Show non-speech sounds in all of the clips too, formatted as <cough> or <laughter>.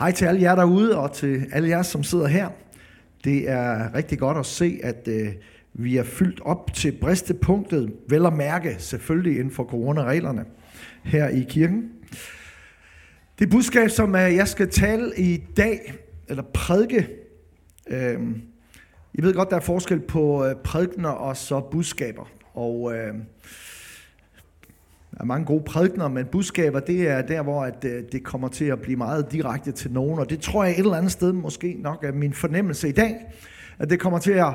Hej til alle jer derude, og til alle jer, som sidder her. Det er rigtig godt at se, at øh, vi er fyldt op til bristepunktet, vel at mærke selvfølgelig inden for coronareglerne her i kirken. Det budskab, som øh, jeg skal tale i dag, eller prædike, øh, jeg ved godt, der er forskel på øh, prædikner og så budskaber. Og øh, er mange gode prædikner, men budskaber, det er der, hvor at, øh, det kommer til at blive meget direkte til nogen. Og det tror jeg et eller andet sted, måske nok er min fornemmelse i dag, at det kommer til at,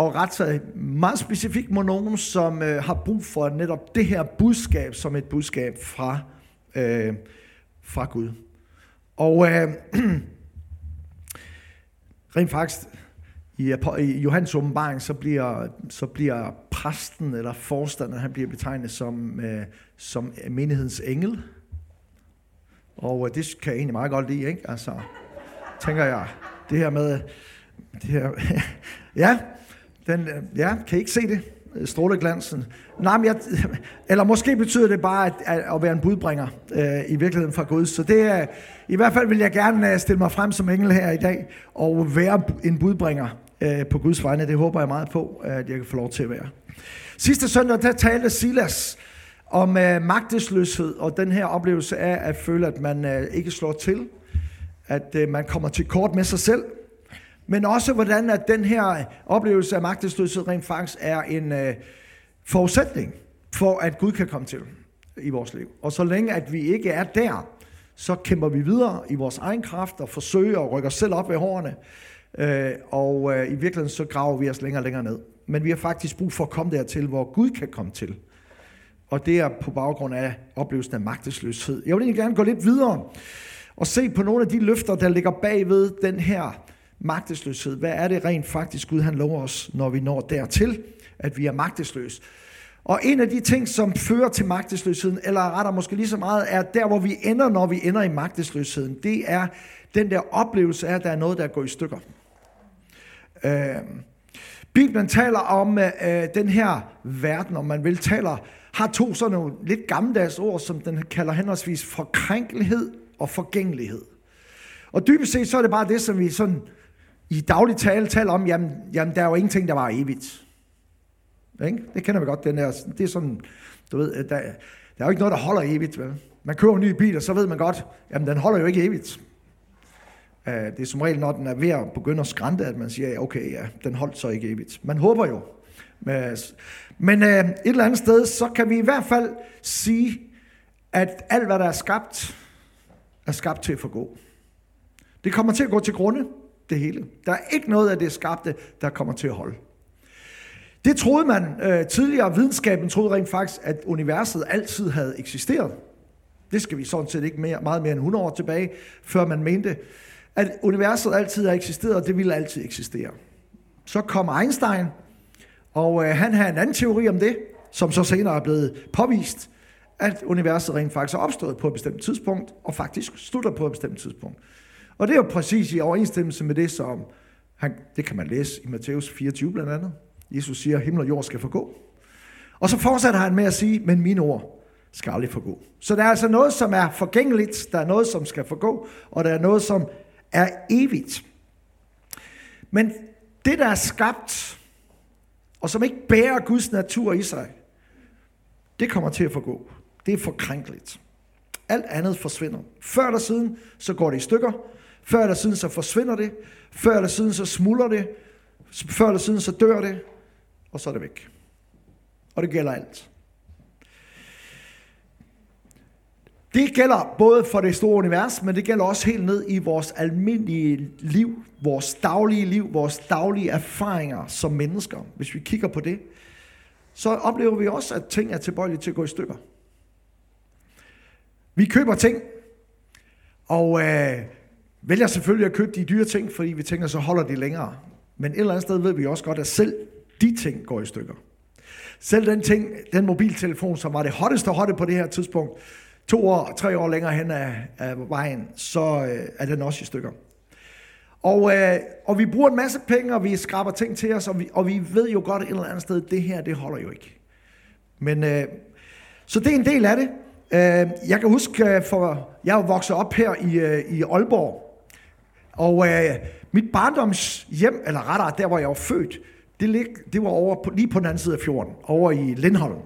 at rette sig meget specifikt mod nogen, som øh, har brug for netop det her budskab som et budskab fra, øh, fra Gud. Og øh, <clears throat> rent faktisk, i, i Johannes åbenbaring, så bliver, så bliver præsten eller forstanderen, han bliver betegnet som, øh, som menighedens engel. Og øh, det kan jeg egentlig meget godt lide, ikke? Altså, tænker jeg, det her med, det her, <laughs> ja, den, øh, ja, kan I ikke se det? Stråleglansen. Nej, men jeg, eller måske betyder det bare at, at, at være en budbringer øh, i virkeligheden fra Gud. Så det er, i hvert fald vil jeg gerne øh, stille mig frem som engel her i dag og være en budbringer øh, på Guds vegne. Det håber jeg meget på, at jeg kan få lov til at være. Sidste søndag, der talte Silas om øh, magtesløshed og den her oplevelse af at føle, at man øh, ikke slår til, at øh, man kommer til kort med sig selv, men også hvordan at den her oplevelse af magtesløshed rent faktisk er en øh, forudsætning for, at Gud kan komme til i vores liv. Og så længe at vi ikke er der, så kæmper vi videre i vores egen kraft og forsøger at rykke os selv op ved hårene. Øh, og øh, i virkeligheden så graver vi os længere og længere ned. Men vi har faktisk brug for at komme dertil, hvor Gud kan komme til. Og det er på baggrund af oplevelsen af magtesløshed. Jeg vil egentlig gerne gå lidt videre og se på nogle af de løfter, der ligger bagved den her magtesløshed. Hvad er det rent faktisk, Gud han lover os, når vi når dertil, at vi er magtesløse? Og en af de ting, som fører til magtesløsheden, eller retter måske lige så meget, er der, hvor vi ender, når vi ender i magtesløsheden. Det er den der oplevelse af, at der er noget, der går i stykker. Øh, Bibelen taler om øh, den her verden, om man vil, taler, har to sådan nogle lidt gammeldags ord, som den kalder henholdsvis forkrænkelighed og forgængelighed. Og dybest set, så er det bare det, som vi sådan i daglig tale taler om, jamen, jamen der er jo ingenting, der var evigt. Ikke? Det kender vi godt, den der, det er sådan, du ved, der, der er jo ikke noget, der holder evigt. Vel? Man køber en ny bil, og så ved man godt, jamen den holder jo ikke evigt. Øh, det er som regel, når den er ved at begynde at skrænte, at man siger, okay, ja, den holdt så ikke evigt. Man håber jo. Men øh, men øh, et eller andet sted, så kan vi i hvert fald sige, at alt, hvad der er skabt, er skabt til at forgå. Det kommer til at gå til grunde, det hele. Der er ikke noget af det skabte, der kommer til at holde. Det troede man øh, tidligere. Videnskaben troede rent faktisk, at universet altid havde eksisteret. Det skal vi sådan set ikke mere, meget mere end 100 år tilbage, før man mente, at universet altid har eksisteret, og det ville altid eksistere. Så kom Einstein, og øh, han havde en anden teori om det, som så senere er blevet påvist, at universet rent faktisk er opstået på et bestemt tidspunkt, og faktisk slutter på et bestemt tidspunkt. Og det er jo præcis i overensstemmelse med det, som han, det kan man læse i Matthæus 24 blandt andet. Jesus siger, at himmel og jord skal forgå. Og så fortsætter han med at sige, men mine ord skal aldrig forgå. Så der er altså noget, som er forgængeligt, der er noget, som skal forgå, og der er noget, som er evigt. Men det, der er skabt, og som ikke bærer Guds natur i sig, det kommer til at forgå. Det er forkrænkeligt. Alt andet forsvinder. Før eller siden, så går det i stykker. Før eller siden, så forsvinder det. Før eller siden, så smuldrer det. Før eller siden, så dør det. Og så er det væk. Og det gælder alt. Det gælder både for det store univers, men det gælder også helt ned i vores almindelige liv, vores daglige liv, vores daglige erfaringer som mennesker. Hvis vi kigger på det, så oplever vi også, at ting er tilbøjelige til at gå i stykker. Vi køber ting, og øh, vælger selvfølgelig at købe de dyre ting, fordi vi tænker, så holder de længere. Men et eller andet sted ved vi også godt, at selv de ting går i stykker. Selv den ting, den mobiltelefon, som var det hotteste hotte på det her tidspunkt, to år, tre år længere hen af, af vejen, så øh, er den også i stykker. Og, øh, og vi bruger en masse penge, og vi skraber ting til os, og vi, og vi ved jo godt et eller andet sted, det her, det holder jo ikke. Men, øh, så det er en del af det. Øh, jeg kan huske, øh, for jeg er vokset op her i, øh, i Aalborg, Og øh, mit barndoms hjem, eller rettere der, hvor jeg var født, det, lig, det var over på, lige på den anden side af fjorden, over i Lindholm,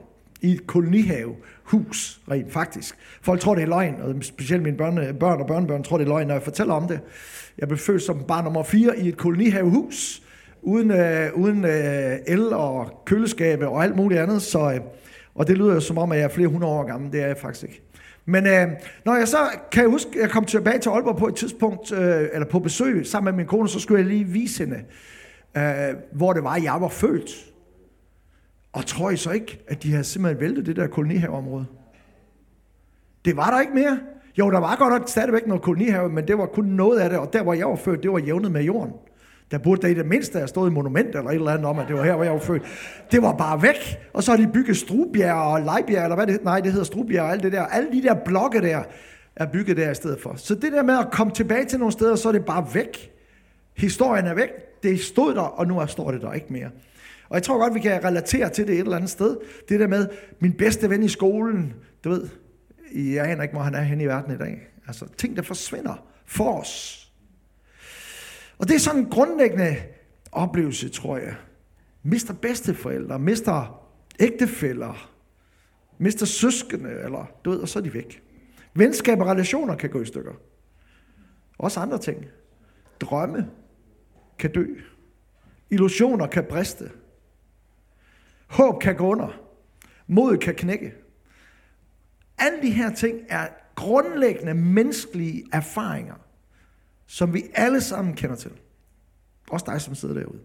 i et kolonihavehus, rent faktisk. Folk tror, det er løgn, og specielt mine børn, børn og børnebørn tror, det er løgn, når jeg fortæller om det. Jeg blev født som barn nummer 4 i et kolonihavehus, uden, øh, uden øh, el og køleskabe og alt muligt andet, så, øh, og det lyder jo som om, at jeg er flere hundrede år gammel, det er jeg faktisk ikke. Men øh, når jeg så kan jeg huske, jeg kom tilbage til Aalborg på et tidspunkt, øh, eller på besøg sammen med min kone, så skulle jeg lige vise hende, øh, hvor det var, jeg var født. Og tror I så ikke, at de havde simpelthen væltet det der kolonihaveområde? Det var der ikke mere. Jo, der var godt nok stadigvæk noget kolonihave, men det var kun noget af det, og der, hvor jeg var født, det var jævnet med jorden. Der burde der i det mindste have stået i monument eller et eller andet om, at det var her, hvor jeg var født. Det var bare væk. Og så har de bygget Strubjerg og Leibjerg, eller hvad det Nej, det hedder Strubjerg og alt det der. Alle de der blokke der er bygget der i stedet for. Så det der med at komme tilbage til nogle steder, så er det bare væk. Historien er væk. Det stod der, og nu står det der ikke mere. Og jeg tror godt, vi kan relatere til det et eller andet sted. Det der med min bedste ven i skolen, du ved, jeg aner ikke, hvor han er henne i verden i dag. Altså, ting, der forsvinder for os. Og det er sådan en grundlæggende oplevelse, tror jeg. Mister bedsteforældre, mister ægtefæller, mister søskende, eller du ved, og så er de væk. Venskab og relationer kan gå i stykker. Også andre ting. Drømme kan dø. Illusioner kan briste. Håb kan gå under. Mod kan knække. Alle de her ting er grundlæggende menneskelige erfaringer, som vi alle sammen kender til. Også dig, som sidder derude.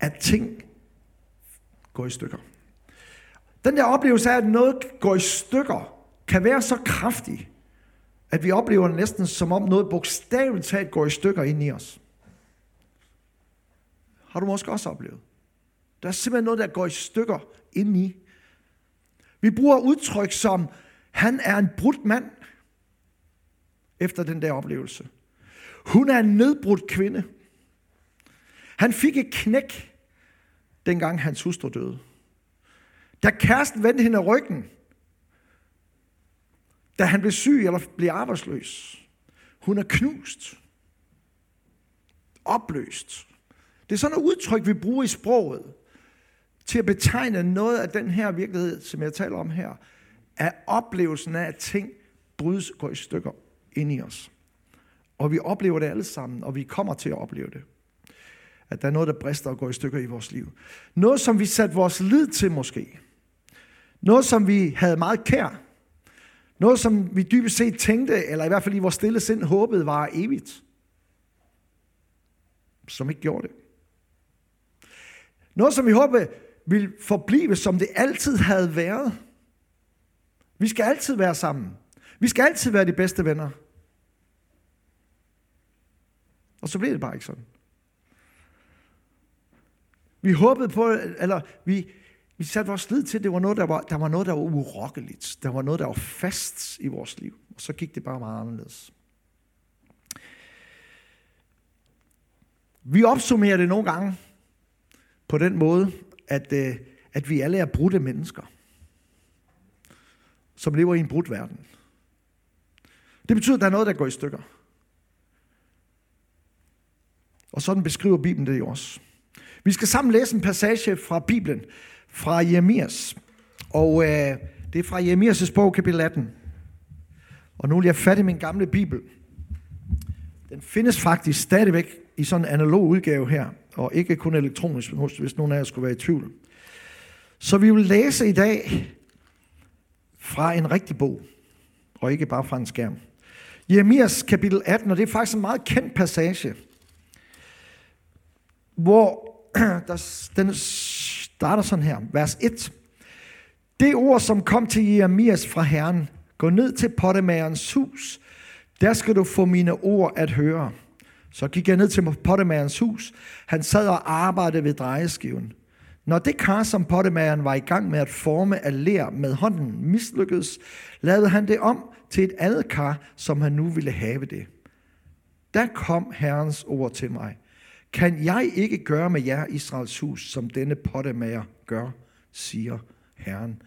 At ting går i stykker. Den der oplevelse af, at noget går i stykker, kan være så kraftig, at vi oplever det næsten som om noget bogstaveligt talt går i stykker ind i os. Har du måske også oplevet? Der er simpelthen noget, der går i stykker indeni. Vi bruger udtryk som, han er en brudt mand efter den der oplevelse. Hun er en nedbrudt kvinde. Han fik et knæk, dengang hans hustru døde. Da kæresten vendte hende ryggen, da han blev syg eller blev arbejdsløs. Hun er knust. Opløst. Det er sådan et udtryk, vi bruger i sproget til at betegne noget af den her virkelighed, som jeg taler om her, er oplevelsen af, at ting brydes går i stykker ind i os. Og vi oplever det alle sammen, og vi kommer til at opleve det. At der er noget, der brister og går i stykker i vores liv. Noget, som vi satte vores lid til måske. Noget, som vi havde meget kær. Noget, som vi dybest set tænkte, eller i hvert fald i vores stille sind håbede, var evigt. Som ikke gjorde det. Noget, som vi håbede vil forblive, som det altid havde været. Vi skal altid være sammen. Vi skal altid være de bedste venner. Og så blev det bare ikke sådan. Vi håbede på, eller vi, vi satte vores lid til, at det var noget, der var, der var noget, der var urokkeligt. Der var noget, der var fast i vores liv. Og så gik det bare meget anderledes. Vi opsummerer det nogle gange på den måde, at, øh, at vi alle er brudte mennesker, som lever i en brudt verden. Det betyder, at der er noget, der går i stykker. Og sådan beskriver Bibelen det jo også. Vi skal sammen læse en passage fra Bibelen, fra Jeremias. Og øh, det er fra Jeremias' bog, kapitel 18. Og nu vil jeg fatte min gamle Bibel. Den findes faktisk stadigvæk i sådan en analog udgave her, og ikke kun elektronisk, hvis nogen af jer skulle være i tvivl. Så vi vil læse i dag fra en rigtig bog, og ikke bare fra en skærm. Jeremias kapitel 18, og det er faktisk en meget kendt passage, hvor <clears throat> der, den starter sådan her, vers 1. Det ord, som kom til Jeremias fra Herren, gå ned til pottemagerens hus, der skal du få mine ord at høre. Så gik jeg ned til pottemagerens hus. Han sad og arbejdede ved drejeskiven. Når det kar, som pottemageren var i gang med at forme af ler med hånden, mislykkedes, lavede han det om til et andet kar, som han nu ville have det. Der kom Herrens ord til mig. Kan jeg ikke gøre med jer, Israels hus, som denne pottemager gør, siger Herren.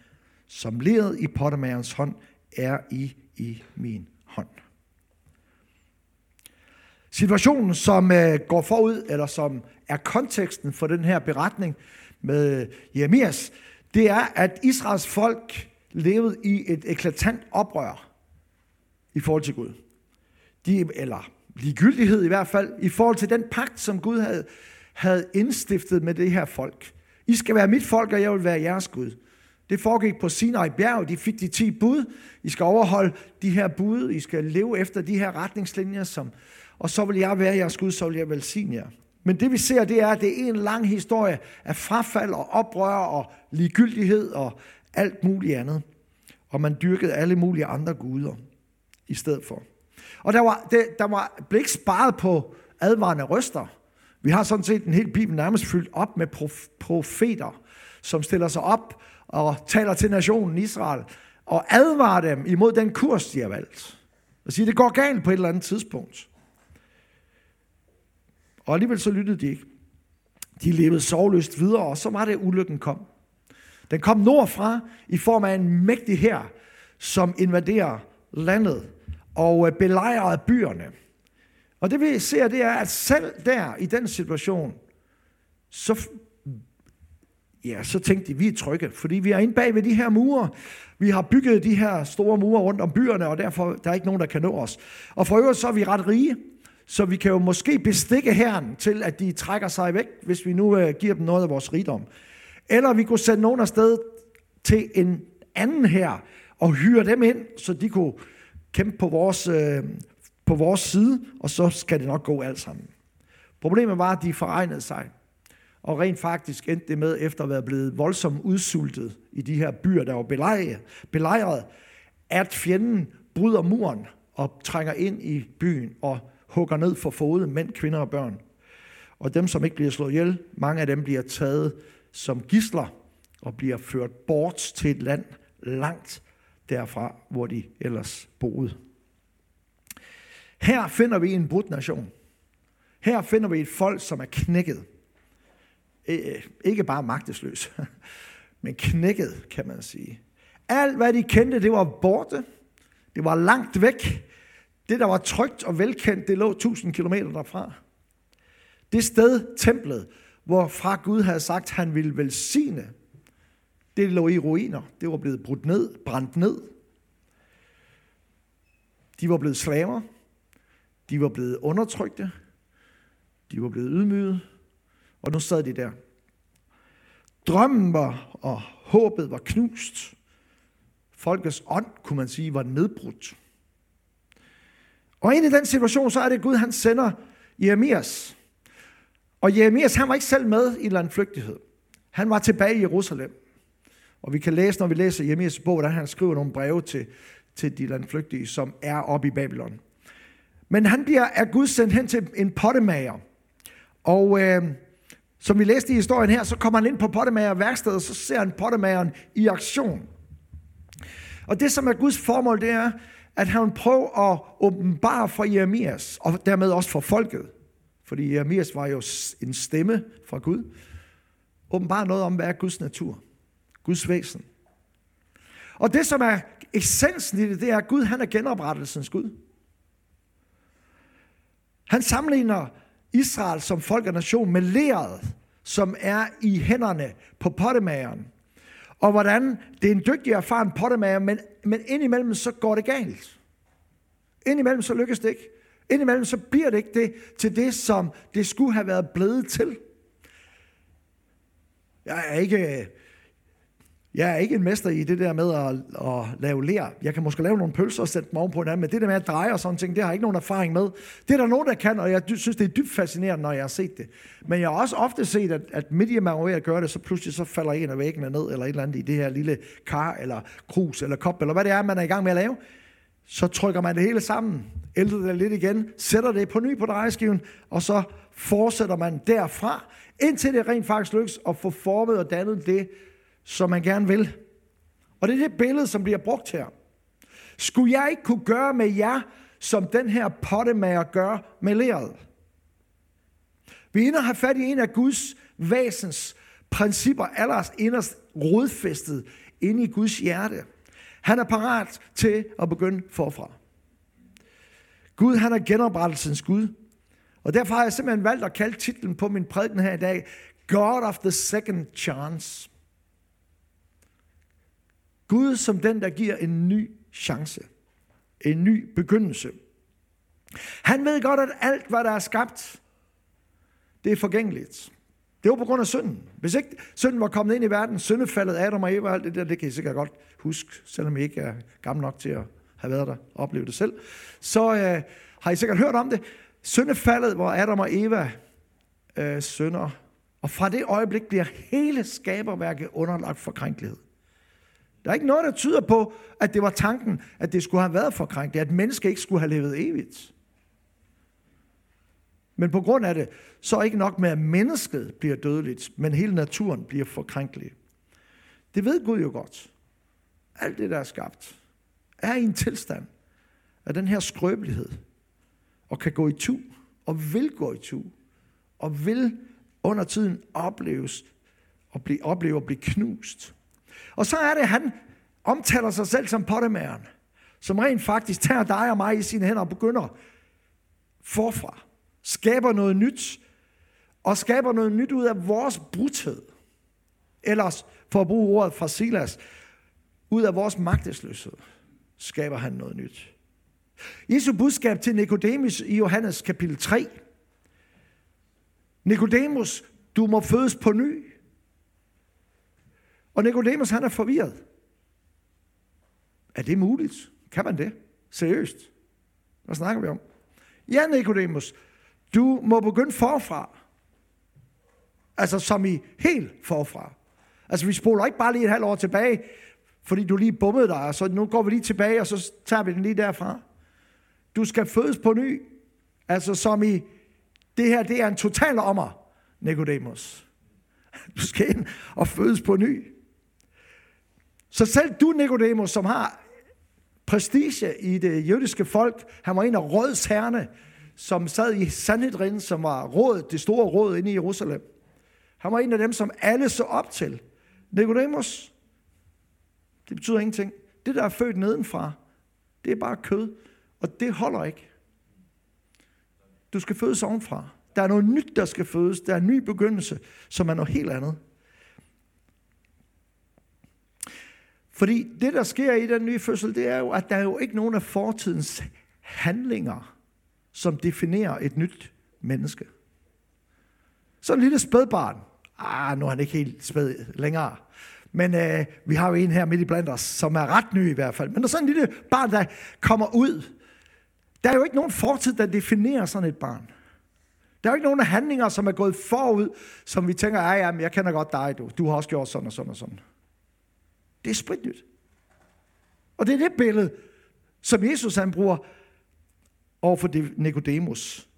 Som leret i pottemagerens hånd er I i min hånd. Situationen, som øh, går forud, eller som er konteksten for den her beretning med øh, Jeremias, det er, at Israels folk levede i et eklatant oprør i forhold til Gud. De, eller ligegyldighed i hvert fald, i forhold til den pagt, som Gud havde, havde indstiftet med det her folk. I skal være mit folk, og jeg vil være jeres Gud. Det foregik på Sinai bjerg. De fik de 10 bud. I skal overholde de her bud. I skal leve efter de her retningslinjer. Som, og så vil jeg være jeres Gud, så vil jeg velsigne jer. Men det vi ser, det er, at det er en lang historie af frafald og oprør og ligegyldighed og alt muligt andet. Og man dyrkede alle mulige andre guder i stedet for. Og der, var, det, der var, blev ikke sparet på advarende røster. Vi har sådan set en hel bibel nærmest fyldt op med prof, profeter, som stiller sig op og taler til nationen Israel og advarer dem imod den kurs, de har valgt. Og siger, det går galt på et eller andet tidspunkt. Og alligevel så lyttede de ikke. De levede sovløst videre, og så var det, ulykken kom. Den kom nordfra i form af en mægtig her, som invaderer landet og øh, belejrede byerne. Og det vi ser, det er, at selv der, i den situation, så, ja, så tænkte de, vi er trygge, fordi vi er inde bag ved de her mure. Vi har bygget de her store mure rundt om byerne, og derfor der er ikke nogen, der kan nå os. Og for øvrigt så er vi ret rige, så vi kan jo måske bestikke herren til, at de trækker sig væk, hvis vi nu øh, giver dem noget af vores rigdom. Eller vi kunne sende nogen afsted til en anden her og hyre dem ind, så de kunne kæmpe på vores, øh, på vores side, og så skal det nok gå alt sammen. Problemet var, at de foregnede sig. Og rent faktisk endte det med, efter at være blevet voldsomt udsultet i de her byer, der var belejret, belejret at fjenden bryder muren og trænger ind i byen og hugger ned for fodet, mænd, kvinder og børn. Og dem, som ikke bliver slået ihjel, mange af dem bliver taget som gisler og bliver ført bort til et land langt derfra, hvor de ellers boede. Her finder vi en brudt nation. Her finder vi et folk, som er knækket. Ikke bare magtesløs, <laughs> men knækket, kan man sige. Alt, hvad de kendte, det var borte. Det var langt væk. Det, der var trygt og velkendt, det lå 1000 km derfra. Det sted, templet, hvorfra Gud havde sagt, han ville velsigne, det lå i ruiner. Det var blevet brudt ned, brændt ned. De var blevet slaver. De var blevet undertrykte. De var blevet ydmyget. Og nu sad de der. Drømmen var, og håbet var knust. Folkets ånd, kunne man sige, var nedbrudt. Og ind i den situation, så er det Gud, han sender Jeremias. Og Jeremias, han var ikke selv med i en flygtighed. Han var tilbage i Jerusalem. Og vi kan læse, når vi læser Jeremias bog, der han skriver nogle breve til, til de landflygtige, som er oppe i Babylon. Men han bliver af Gud sendt hen til en pottemager. Og øh, som vi læste i historien her, så kommer han ind på pottemagerværkstedet, og så ser han pottemageren i aktion. Og det, som er Guds formål, det er, at han prøver at åbenbare for Jeremias, og dermed også for folket, fordi Jeremias var jo en stemme fra Gud, åbenbare noget om, hvad er Guds natur, Guds væsen. Og det, som er essensen i det, det er, at Gud han er genoprettelsens Gud. Han sammenligner Israel som folk og nation med leret, som er i hænderne på pottemageren. Og hvordan det er en dygtig erfaren pottemager, men, men indimellem så går det galt. Indimellem så lykkes det ikke. Indimellem så bliver det ikke det til det, som det skulle have været blevet til. Jeg er ikke jeg er ikke en mester i det der med at, at lave ler. Jeg kan måske lave nogle pølser og sætte dem ovenpå hinanden, men det der med at dreje og sådan ting, det har jeg ikke nogen erfaring med. Det er der nogen, der kan, og jeg synes, det er dybt fascinerende, når jeg har set det. Men jeg har også ofte set, at, at midt i at man at gøre det, så pludselig så falder en af væggene ned, eller et eller andet i det her lille kar, eller krus, eller kop, eller hvad det er, man er i gang med at lave. Så trykker man det hele sammen, ældrer det lidt igen, sætter det på ny på drejeskiven, og så fortsætter man derfra, indtil det rent faktisk lykkes at få formet og dannet det, som man gerne vil. Og det er det billede, som bliver brugt her. Skulle jeg ikke kunne gøre med jer, som den her pottemager gør med leret? Vi er inde og have fat i en af Guds væsens principper, allers inderst rodfæstet inde i Guds hjerte. Han er parat til at begynde forfra. Gud, han er genoprettelsens Gud. Og derfor har jeg simpelthen valgt at kalde titlen på min prædiken her i dag, God of the Second Chance. Gud som den, der giver en ny chance. En ny begyndelse. Han ved godt, at alt, hvad der er skabt, det er forgængeligt. Det var på grund af synden. Hvis ikke synden var kommet ind i verden, syndefaldet Adam og Eva, alt det der, det kan I sikkert godt huske, selvom I ikke er gammel nok til at have været der og oplevet det selv, så øh, har I sikkert hørt om det. Syndefaldet, hvor Adam og Eva øh, synder, og fra det øjeblik bliver hele skaberværket underlagt for krænkelighed. Der er ikke noget, der tyder på, at det var tanken, at det skulle have været forkrænkt, at mennesker ikke skulle have levet evigt. Men på grund af det, så er ikke nok med, at mennesket bliver dødeligt, men hele naturen bliver forkrænkelig. Det ved Gud jo godt. Alt det, der er skabt, er i en tilstand af den her skrøbelighed, og kan gå i tu, og vil gå i tu, og vil under tiden opleves og blive, opleve at blive knust. Og så er det, at han omtaler sig selv som pottemæren, som rent faktisk tager dig og mig i sine hænder og begynder forfra skaber noget nyt, og skaber noget nyt ud af vores brudhed. Ellers, for at bruge ordet fra Silas, ud af vores magtesløshed, skaber han noget nyt. Jesu budskab til Nikodemus i Johannes kapitel 3. Nikodemus, du må fødes på ny. Og Nikodemus, han er forvirret. Er det muligt? Kan man det? Seriøst? Hvad snakker vi om? Ja, Nikodemus, du må begynde forfra. Altså som i helt forfra. Altså vi spoler ikke bare lige et halvt år tilbage, fordi du lige bummede dig, så nu går vi lige tilbage, og så tager vi den lige derfra. Du skal fødes på ny. Altså som i, det her, det er en total ommer, Nicodemus. Du skal ind og fødes på ny. Så selv du, Nikodemus, som har prestige i det jødiske folk, han var en af rådshærne, som sad i Sanhedrin, som var rådet, det store råd inde i Jerusalem. Han var en af dem, som alle så op til. Nikodemus, det betyder ingenting. Det, der er født nedenfra, det er bare kød, og det holder ikke. Du skal fødes ovenfra. Der er noget nyt, der skal fødes. Der er en ny begyndelse, som er noget helt andet. Fordi det, der sker i den nye fødsel, det er jo, at der er jo ikke nogen af fortidens handlinger, som definerer et nyt menneske. Så en lille spædbarn. Ah, nu er han ikke helt spæd længere. Men øh, vi har jo en her midt i blandt os, som er ret ny i hvert fald. Men når sådan en lille barn, der kommer ud. Der er jo ikke nogen fortid, der definerer sådan et barn. Der er jo ikke nogen handlinger, som er gået forud, som vi tænker, ja, ja, jeg kender godt dig, du. Du har også gjort sådan og sådan og sådan. Det er spritnyt. Og det er det billede, som Jesus han bruger over for Nicodemus.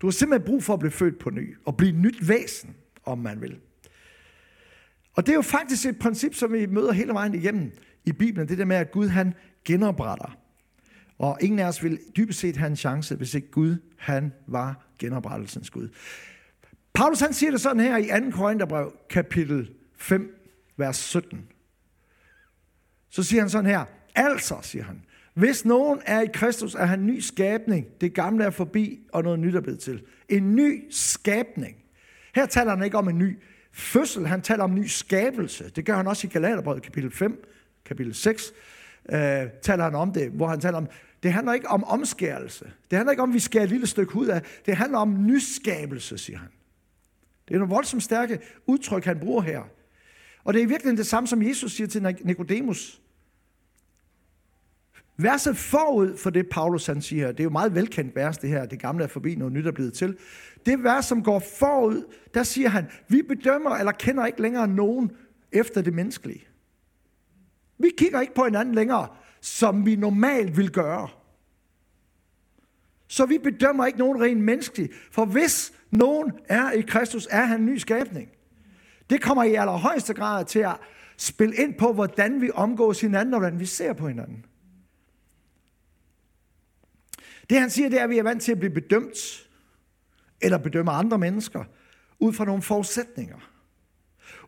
Du har simpelthen brug for at blive født på ny, og blive et nyt væsen, om man vil. Og det er jo faktisk et princip, som vi møder hele vejen igennem i Bibelen, det der med, at Gud han genopretter. Og ingen af os vil dybest set have en chance, hvis ikke Gud han var genoprettelsens Gud. Paulus han siger det sådan her i 2. Korintherbrev, kapitel 5, vers 17. Så siger han sådan her, altså, siger han, hvis nogen er i Kristus, er han ny skabning. Det gamle er forbi, og noget nyt er blevet til. En ny skabning. Her taler han ikke om en ny fødsel, han taler om en ny skabelse. Det gør han også i Galaterbrevet kapitel 5, kapitel 6, øh, taler han om det, hvor han taler om, det handler ikke om omskærelse. Det handler ikke om, at vi skærer et lille stykke ud af. Det handler om nyskabelse, siger han. Det er nogle voldsomt stærke udtryk, han bruger her. Og det er i virkeligheden det samme, som Jesus siger til Nikodemus. Verset forud for det, Paulus han siger, det er jo meget velkendt vers, det her, det gamle er forbi, noget nyt er blevet til. Det vers, som går forud, der siger han, vi bedømmer eller kender ikke længere nogen efter det menneskelige. Vi kigger ikke på hinanden længere, som vi normalt vil gøre. Så vi bedømmer ikke nogen rent menneskeligt. For hvis nogen er i Kristus, er han en ny skabning. Det kommer i allerhøjeste grad til at spille ind på, hvordan vi omgås hinanden, og hvordan vi ser på hinanden. Det han siger, det er, at vi er vant til at blive bedømt, eller bedømme andre mennesker, ud fra nogle forudsætninger.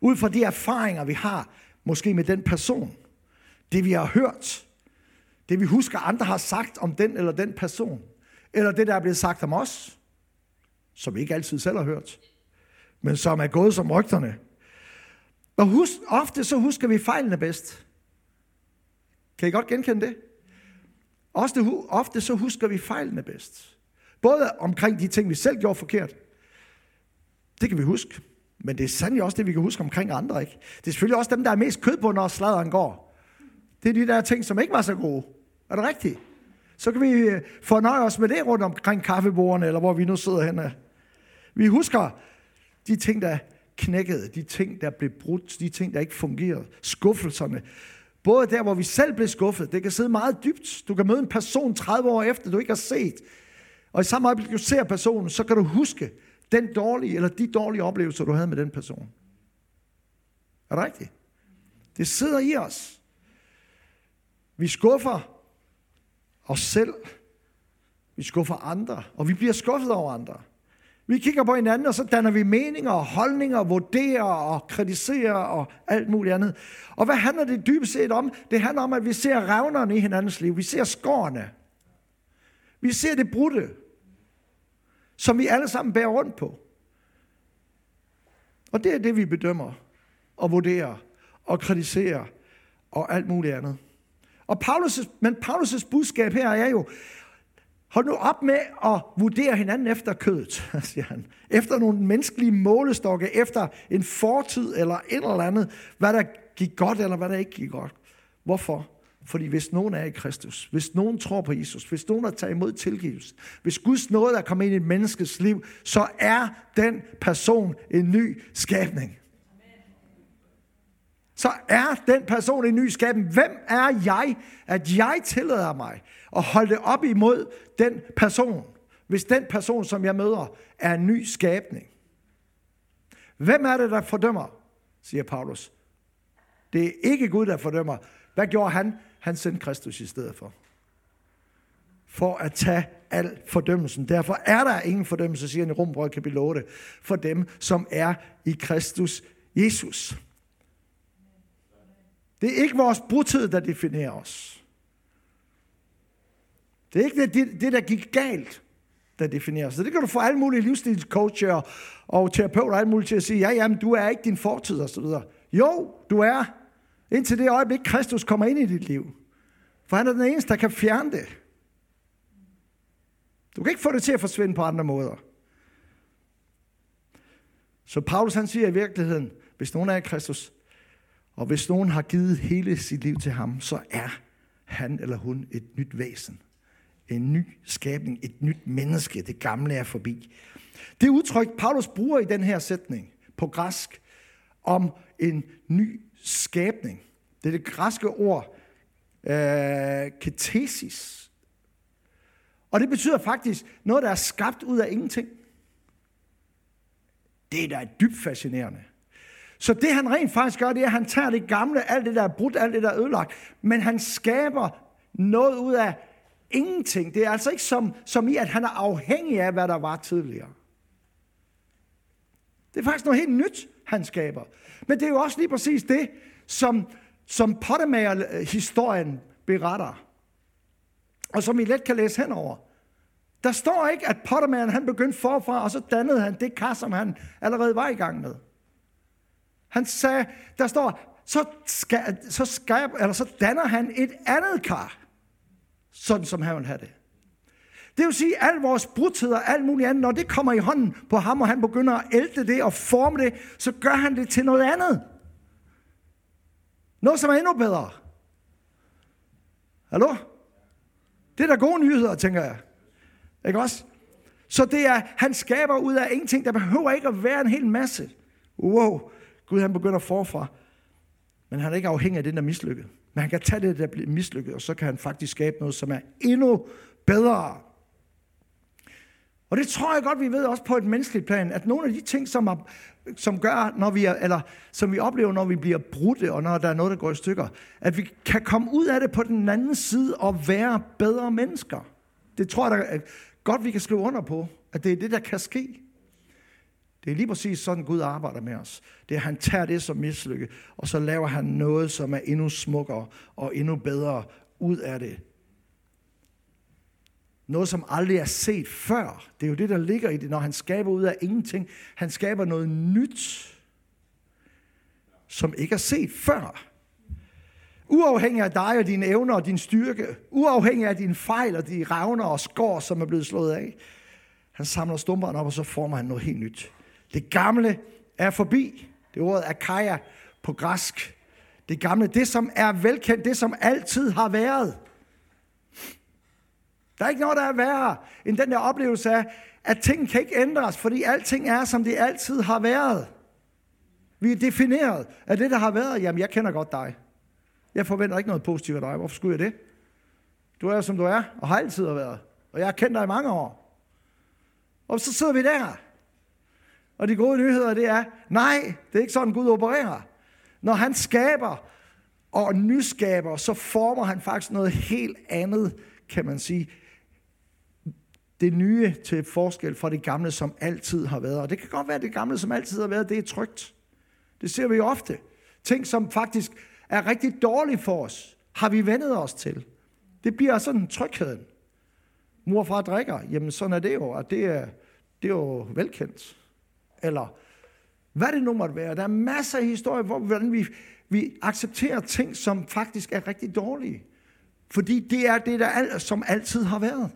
Ud fra de erfaringer, vi har, måske med den person. Det vi har hørt. Det vi husker, andre har sagt om den eller den person. Eller det, der er blevet sagt om os. som vi ikke altid selv har hørt, men som er gået som rygterne. Og husk, ofte så husker vi fejlene bedst. Kan I godt genkende det? Ofte, ofte så husker vi fejlene bedst. Både omkring de ting, vi selv gjorde forkert. Det kan vi huske. Men det er sandelig også det, vi kan huske omkring andre. Ikke? Det er selvfølgelig også dem, der er mest kød på, når sladeren går. Det er de der ting, som ikke var så gode. Er det rigtigt? Så kan vi øh, fornøje os med det rundt omkring kaffebordene, eller hvor vi nu sidder henne. Vi husker de ting, der knækkede, de ting, der blev brudt, de ting, der ikke fungerede, skuffelserne. Både der, hvor vi selv blev skuffet, det kan sidde meget dybt. Du kan møde en person 30 år efter, du ikke har set. Og i samme øjeblik, du ser personen, så kan du huske den dårlige, eller de dårlige oplevelser, du havde med den person. Er det rigtigt? Det sidder i os. Vi skuffer os selv. Vi skuffer andre, og vi bliver skuffet over andre. Vi kigger på hinanden, og så danner vi meninger og holdninger, vurderer og kritiserer og alt muligt andet. Og hvad handler det dybest set om? Det handler om, at vi ser revnerne i hinandens liv. Vi ser skårene. Vi ser det brudte, som vi alle sammen bærer rundt på. Og det er det, vi bedømmer og vurderer og kritiserer og alt muligt andet. Og Paulus' men Paulus' budskab her er jo, hold nu op med at vurdere hinanden efter kødet, <laughs> siger han. Efter nogle menneskelige målestokke, efter en fortid eller et eller andet, hvad der gik godt eller hvad der ikke gik godt. Hvorfor? Fordi hvis nogen er i Kristus, hvis nogen tror på Jesus, hvis nogen har taget imod tilgivelse, hvis Guds nåde er kommet ind i et menneskes liv, så er den person en ny skabning så er den person en ny skabning. Hvem er jeg, at jeg tillader mig at holde det op imod den person, hvis den person, som jeg møder, er en ny skabning? Hvem er det, der fordømmer, siger Paulus. Det er ikke Gud, der fordømmer. Hvad gjorde han? Han sendte Kristus i stedet for. For at tage al fordømmelsen. Derfor er der ingen fordømmelse, siger han i Rombrød kapitel 8, for dem, som er i Kristus Jesus. Det er ikke vores brudtid, der definerer os. Det er ikke det, det, det der gik galt, der definerer os. Så det kan du få alle mulige livsstilscoacher og terapeuter og alt muligt til at sige, ja, jamen, du er ikke din fortid og så videre. Jo, du er. Indtil det øjeblik, Kristus kommer ind i dit liv. For han er den eneste, der kan fjerne det. Du kan ikke få det til at forsvinde på andre måder. Så Paulus han siger i virkeligheden, hvis nogen er i Kristus, og hvis nogen har givet hele sit liv til ham, så er han eller hun et nyt væsen. En ny skabning, et nyt menneske. Det gamle er forbi. Det udtryk, Paulus bruger i den her sætning på græsk, om en ny skabning. Det er det græske ord, øh, ketesis. Og det betyder faktisk noget, der er skabt ud af ingenting. Det er da dybt fascinerende. Så det han rent faktisk gør, det er, at han tager det gamle, alt det der er brudt, alt det der er ødelagt, men han skaber noget ud af ingenting. Det er altså ikke som, som i, at han er afhængig af, hvad der var tidligere. Det er faktisk noget helt nyt, han skaber. Men det er jo også lige præcis det, som, som Pottemager-historien beretter. Og som I let kan læse henover. Der står ikke, at Pottermageren han begyndte forfra, og så dannede han det kar, som han allerede var i gang med. Han sagde, der står, så, skal, så, skab, eller så danner han et andet kar, sådan som han vil have det. Det vil sige, at al vores brudtheder og alt muligt andet, når det kommer i hånden på ham, og han begynder at ælte det og forme det, så gør han det til noget andet. Noget, som er endnu bedre. Hallo? Det er da gode nyheder, tænker jeg. Ikke også? Så det er, han skaber ud af ingenting. Der behøver ikke at være en hel masse. Wow. Gud han begynder forfra. Men han er ikke afhængig af det, der er mislykket. Men han kan tage det, der bliver mislykket, og så kan han faktisk skabe noget, som er endnu bedre. Og det tror jeg godt, vi ved også på et menneskeligt plan, at nogle af de ting, som, er, som gør, når vi er, eller som vi oplever, når vi bliver brudte, og når der er noget, der går i stykker, at vi kan komme ud af det på den anden side og være bedre mennesker. Det tror jeg da godt, vi kan skrive under på, at det er det, der kan ske. Det er lige præcis sådan, Gud arbejder med os. Det er, at han tager det som mislykke, og så laver han noget, som er endnu smukkere og endnu bedre ud af det. Noget, som aldrig er set før. Det er jo det, der ligger i det, når han skaber ud af ingenting. Han skaber noget nyt, som ikke er set før. Uafhængig af dig og dine evner og din styrke. Uafhængig af dine fejl og de ravner og skår, som er blevet slået af. Han samler stumperne op, og så former han noget helt nyt. Det gamle er forbi. Det er kaja på græsk. Det gamle, det som er velkendt, det som altid har været. Der er ikke noget, der er værre end den der oplevelse af, at ting kan ikke ændres, fordi alting er, som det altid har været. Vi er defineret af det, der har været. Jamen, jeg kender godt dig. Jeg forventer ikke noget positivt af dig. Hvorfor skulle jeg det? Du er, som du er, og har altid været. Og jeg har kendt dig i mange år. Og så sidder vi der. Og de gode nyheder, det er, nej, det er ikke sådan, Gud opererer. Når han skaber og nyskaber, så former han faktisk noget helt andet, kan man sige. Det nye til forskel fra det gamle, som altid har været. Og det kan godt være, at det gamle, som altid har været, det er trygt. Det ser vi ofte. Ting, som faktisk er rigtig dårlige for os, har vi vendet os til. Det bliver sådan trygheden. Mor og far drikker, jamen sådan er det jo, og det er, det er jo velkendt. Eller hvad det nu måtte være. Der er masser af historier, hvor hvordan vi, vi accepterer ting, som faktisk er rigtig dårlige. Fordi det er det, der som altid har været.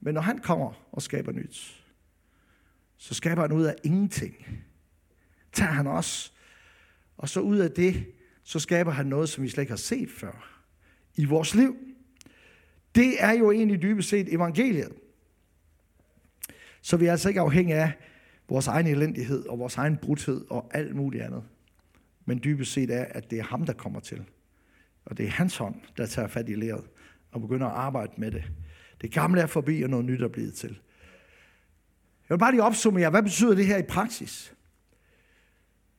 Men når han kommer og skaber nyt, så skaber han ud af ingenting. Tager han os. Og så ud af det, så skaber han noget, som vi slet ikke har set før i vores liv. Det er jo egentlig dybest set evangeliet. Så vi er altså ikke afhængige af vores egen elendighed og vores egen brudhed og alt muligt andet. Men dybest set er, at det er ham, der kommer til. Og det er hans hånd, der tager fat i læret og begynder at arbejde med det. Det gamle er forbi, og noget nyt er blevet til. Jeg vil bare lige opsummere, hvad betyder det her i praksis?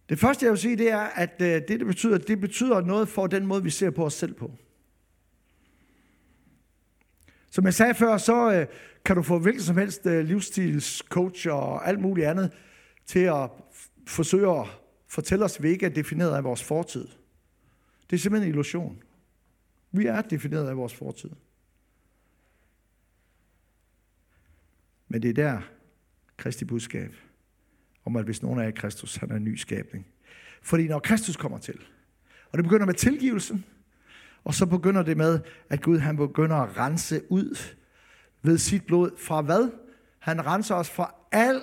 Det første, jeg vil sige, det er, at øh, det, det betyder, det betyder noget for den måde, vi ser på os selv på. Som jeg sagde før, så øh, kan du få hvilken som helst øh, livsstilscoach og alt muligt andet til at forsøge at fortælle os, at vi ikke er defineret af vores fortid. Det er simpelthen en illusion. Vi er defineret af vores fortid. Men det er der, Kristi budskab, om at hvis nogen er i Kristus, han er en ny skabning. Fordi når Kristus kommer til, og det begynder med tilgivelsen, og så begynder det med, at Gud han begynder at rense ud ved sit blod fra hvad? Han renser os fra al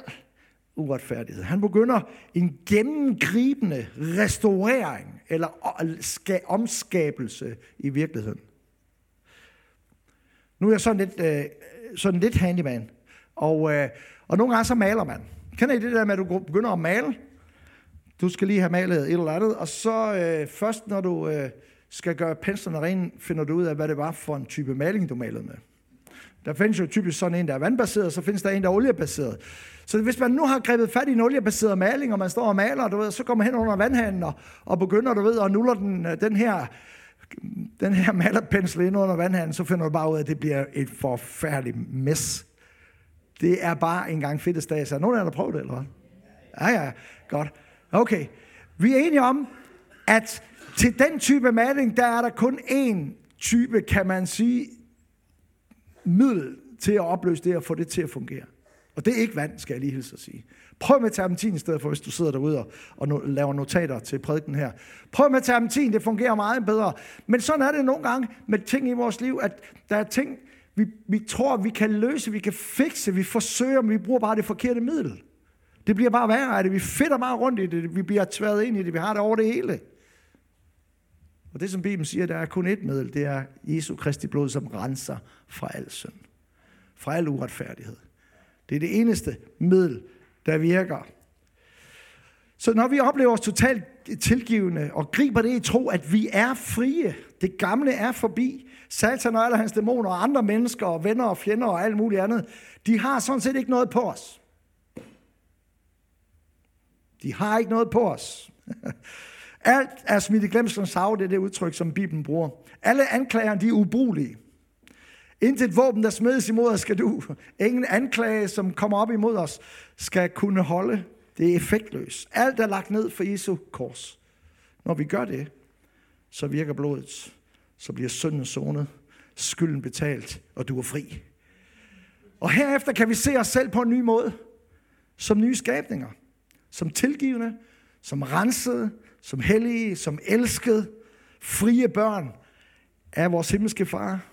uretfærdighed. Han begynder en gennemgribende restaurering eller omskabelse i virkeligheden. Nu er jeg sådan lidt, øh, sådan lidt handyman, og, øh, og nogle gange så maler man. Kender I det der med, at du begynder at male? Du skal lige have malet et eller andet, og så øh, først når du øh, skal gøre penslerne rene, finder du ud af, hvad det var for en type maling, du malede med. Der findes jo typisk sådan en, der er vandbaseret, så findes der en, der er oliebaseret. Så hvis man nu har grebet fat i en oliebaseret maling, og man står og maler, du ved, så kommer man hen under vandhanen og, og begynder, du ved, at nuller den, øh, den her den her malerpensel ind under vandhanen, så finder du bare ud af, at det bliver et forfærdeligt mess. Det er bare en gang fedtestas. Er nogen af jer, der prøvet det, eller hvad? Ja, ja, godt. Okay. Vi er enige om, at til den type maling, der er der kun én type, kan man sige, middel til at opløse det og få det til at fungere. Og det er ikke vand, skal jeg lige hilse at sige. Prøv med terpentin i stedet for, hvis du sidder derude og, og no, laver notater til prædiken her. Prøv med terpentin, det fungerer meget bedre. Men sådan er det nogle gange med ting i vores liv, at der er ting, vi, vi tror, vi kan løse, vi kan fikse, vi forsøger, men vi bruger bare det forkerte middel. Det bliver bare værre af det. Vi fitter bare rundt i det. Vi bliver tværet ind i det. Vi har det over det hele. Og det, som Bibelen siger, der er kun ét middel. Det er Jesu Kristi blod, som renser fra al synd. Fra al uretfærdighed. Det er det eneste middel, der virker. Så når vi oplever os totalt tilgivende og griber det i tro, at vi er frie, det gamle er forbi, Satan og alle hans dæmoner og andre mennesker og venner og fjender og alt muligt andet, de har sådan set ikke noget på os. De har ikke noget på os. <laughs> Alt er smidt i glemselens hav, det er det udtryk, som Bibelen bruger. Alle anklagerne, de er ubrugelige. Intet våben, der smedes imod os, skal du. Ingen anklage, som kommer op imod os, skal kunne holde. Det er effektløst. Alt er lagt ned for Jesu kors. Når vi gør det, så virker blodet. Så bliver synden sonet, skylden betalt, og du er fri. Og herefter kan vi se os selv på en ny måde, som nye skabninger, som tilgivende, som rensede, som hellige, som elskede, frie børn af vores himmelske far,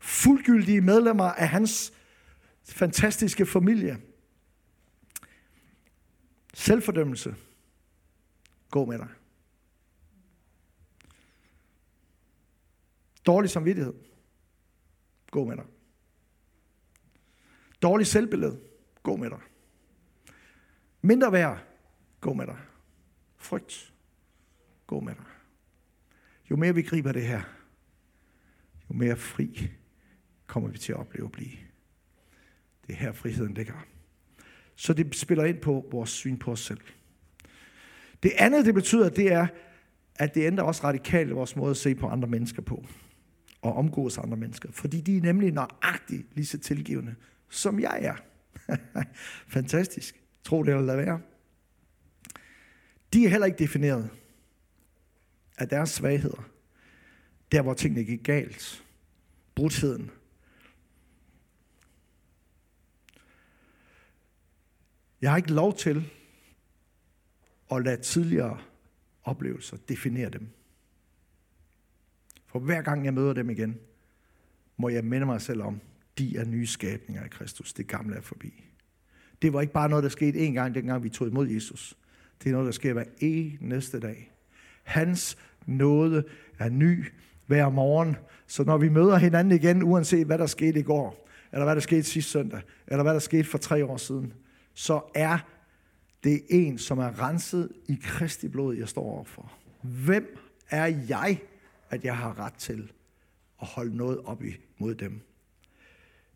fuldgyldige medlemmer af hans fantastiske familie. Selvfordømmelse. Gå med dig. Dårlig samvittighed. Gå med dig. Dårlig selvbillede. Gå med dig. Mindre værd. Gå med dig. Frygt. Gå med dig. Jo mere vi griber det her, jo mere fri kommer vi til at opleve at blive. Det er her friheden ligger. Så det spiller ind på vores syn på os selv. Det andet, det betyder, det er, at det ændrer også radikalt vores måde at se på andre mennesker på. Og omgås andre mennesker. Fordi de er nemlig nøjagtigt lige så tilgivende, som jeg er. <laughs> Fantastisk. Tro det eller lad være. De er heller ikke defineret af deres svagheder. Der, hvor tingene gik galt. Brudheden. Jeg har ikke lov til at lade tidligere oplevelser definere dem. For hver gang jeg møder dem igen, må jeg minde mig selv om, de er nye skabninger i Kristus. Det gamle er forbi. Det var ikke bare noget, der skete én gang, dengang vi tog imod Jesus. Det er noget, der sker hver eneste dag. Hans nåde er ny hver morgen. Så når vi møder hinanden igen, uanset hvad der skete i går, eller hvad der skete sidste søndag, eller hvad der skete for tre år siden, så er det en, som er renset i Kristi blod, jeg står overfor. Hvem er jeg, at jeg har ret til at holde noget op imod dem?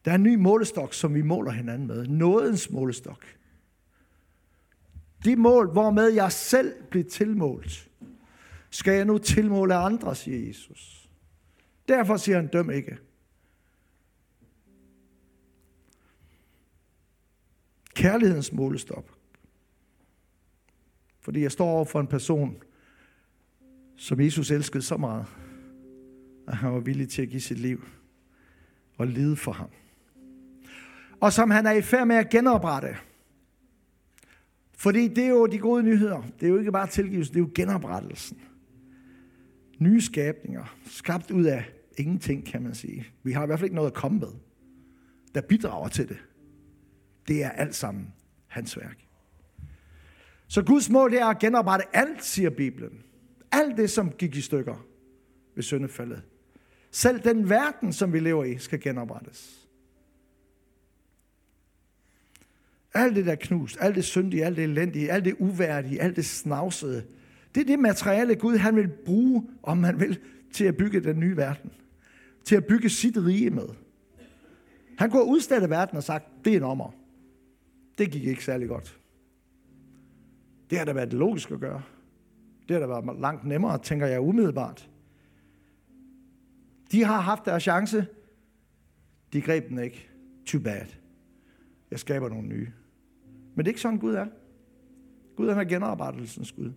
Der er en ny målestok, som vi måler hinanden med. Nådens målestok. De mål, hvormed jeg selv bliver tilmålt, skal jeg nu tilmåle andre, siger Jesus. Derfor siger han, døm ikke. Kærlighedens målestop. Fordi jeg står over for en person, som Jesus elskede så meget, at han var villig til at give sit liv og lide for ham. Og som han er i færd med at genoprette. Fordi det er jo de gode nyheder. Det er jo ikke bare tilgivelse, det er jo genoprettelsen. Nye skabninger, skabt ud af ingenting, kan man sige. Vi har i hvert fald ikke noget at komme med, der bidrager til det. Det er alt sammen hans værk. Så Guds mål er at genoprette alt, siger Bibelen. Alt det, som gik i stykker ved syndefaldet. Selv den verden, som vi lever i, skal genoprettes. Alt det, der er knust, alt det syndige, alt det elendige, alt det uværdige, alt det snavsede, det er det materiale, Gud han vil bruge, om man vil, til at bygge den nye verden. Til at bygge sit rige med. Han kunne have udstillet verden og sagt, det er en ommer. Det gik ikke særlig godt. Det har da været logisk at gøre. Det har da været langt nemmere, tænker jeg umiddelbart. De har haft deres chance. De greb den ikke. Too bad. Jeg skaber nogle nye. Men det er ikke sådan, Gud er. Gud er genoprettelsens Gud.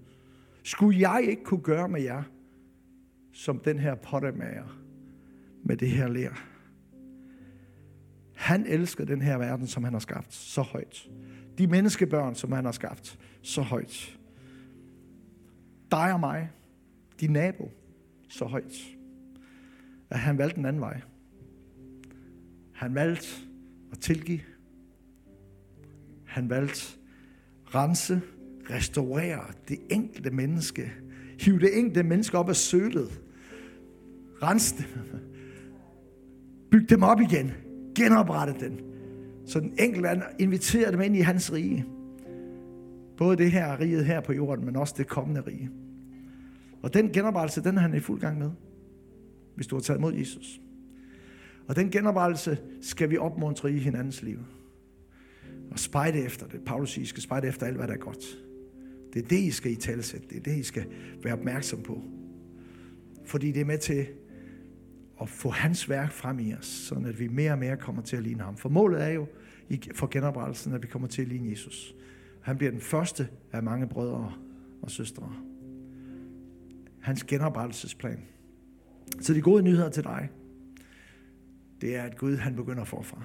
Skulle jeg ikke kunne gøre med jer, som den her pottemager med det her lær? Han elsker den her verden, som han har skabt så højt. De menneskebørn, som han har skabt så højt. Dig og mig, din nabo, så højt. At han valgte en anden vej. Han valgte at tilgive. Han valgte rense, restaurere det enkelte menneske. Hive det enkelte menneske op af sølet. Rens dem. Byg dem op igen genoprette den. Så den enkelte inviterer dem ind i hans rige. Både det her riget her på jorden, men også det kommende rige. Og den genoprettelse, den er han i fuld gang med, hvis du har taget imod Jesus. Og den genoprettelse skal vi opmuntre i hinandens liv. Og spejde efter det. Paulus siger, I skal spejde efter alt, hvad der er godt. Det er det, I skal i talsætte. Det er det, I skal være opmærksom på. Fordi det er med til at få hans værk frem i os, så at vi mere og mere kommer til at ligne ham. For målet er jo for genoprettelsen, at vi kommer til at ligne Jesus. Han bliver den første af mange brødre og søstre. Hans genoprettelsesplan. Så de gode nyheder til dig, det er, at Gud han begynder forfra.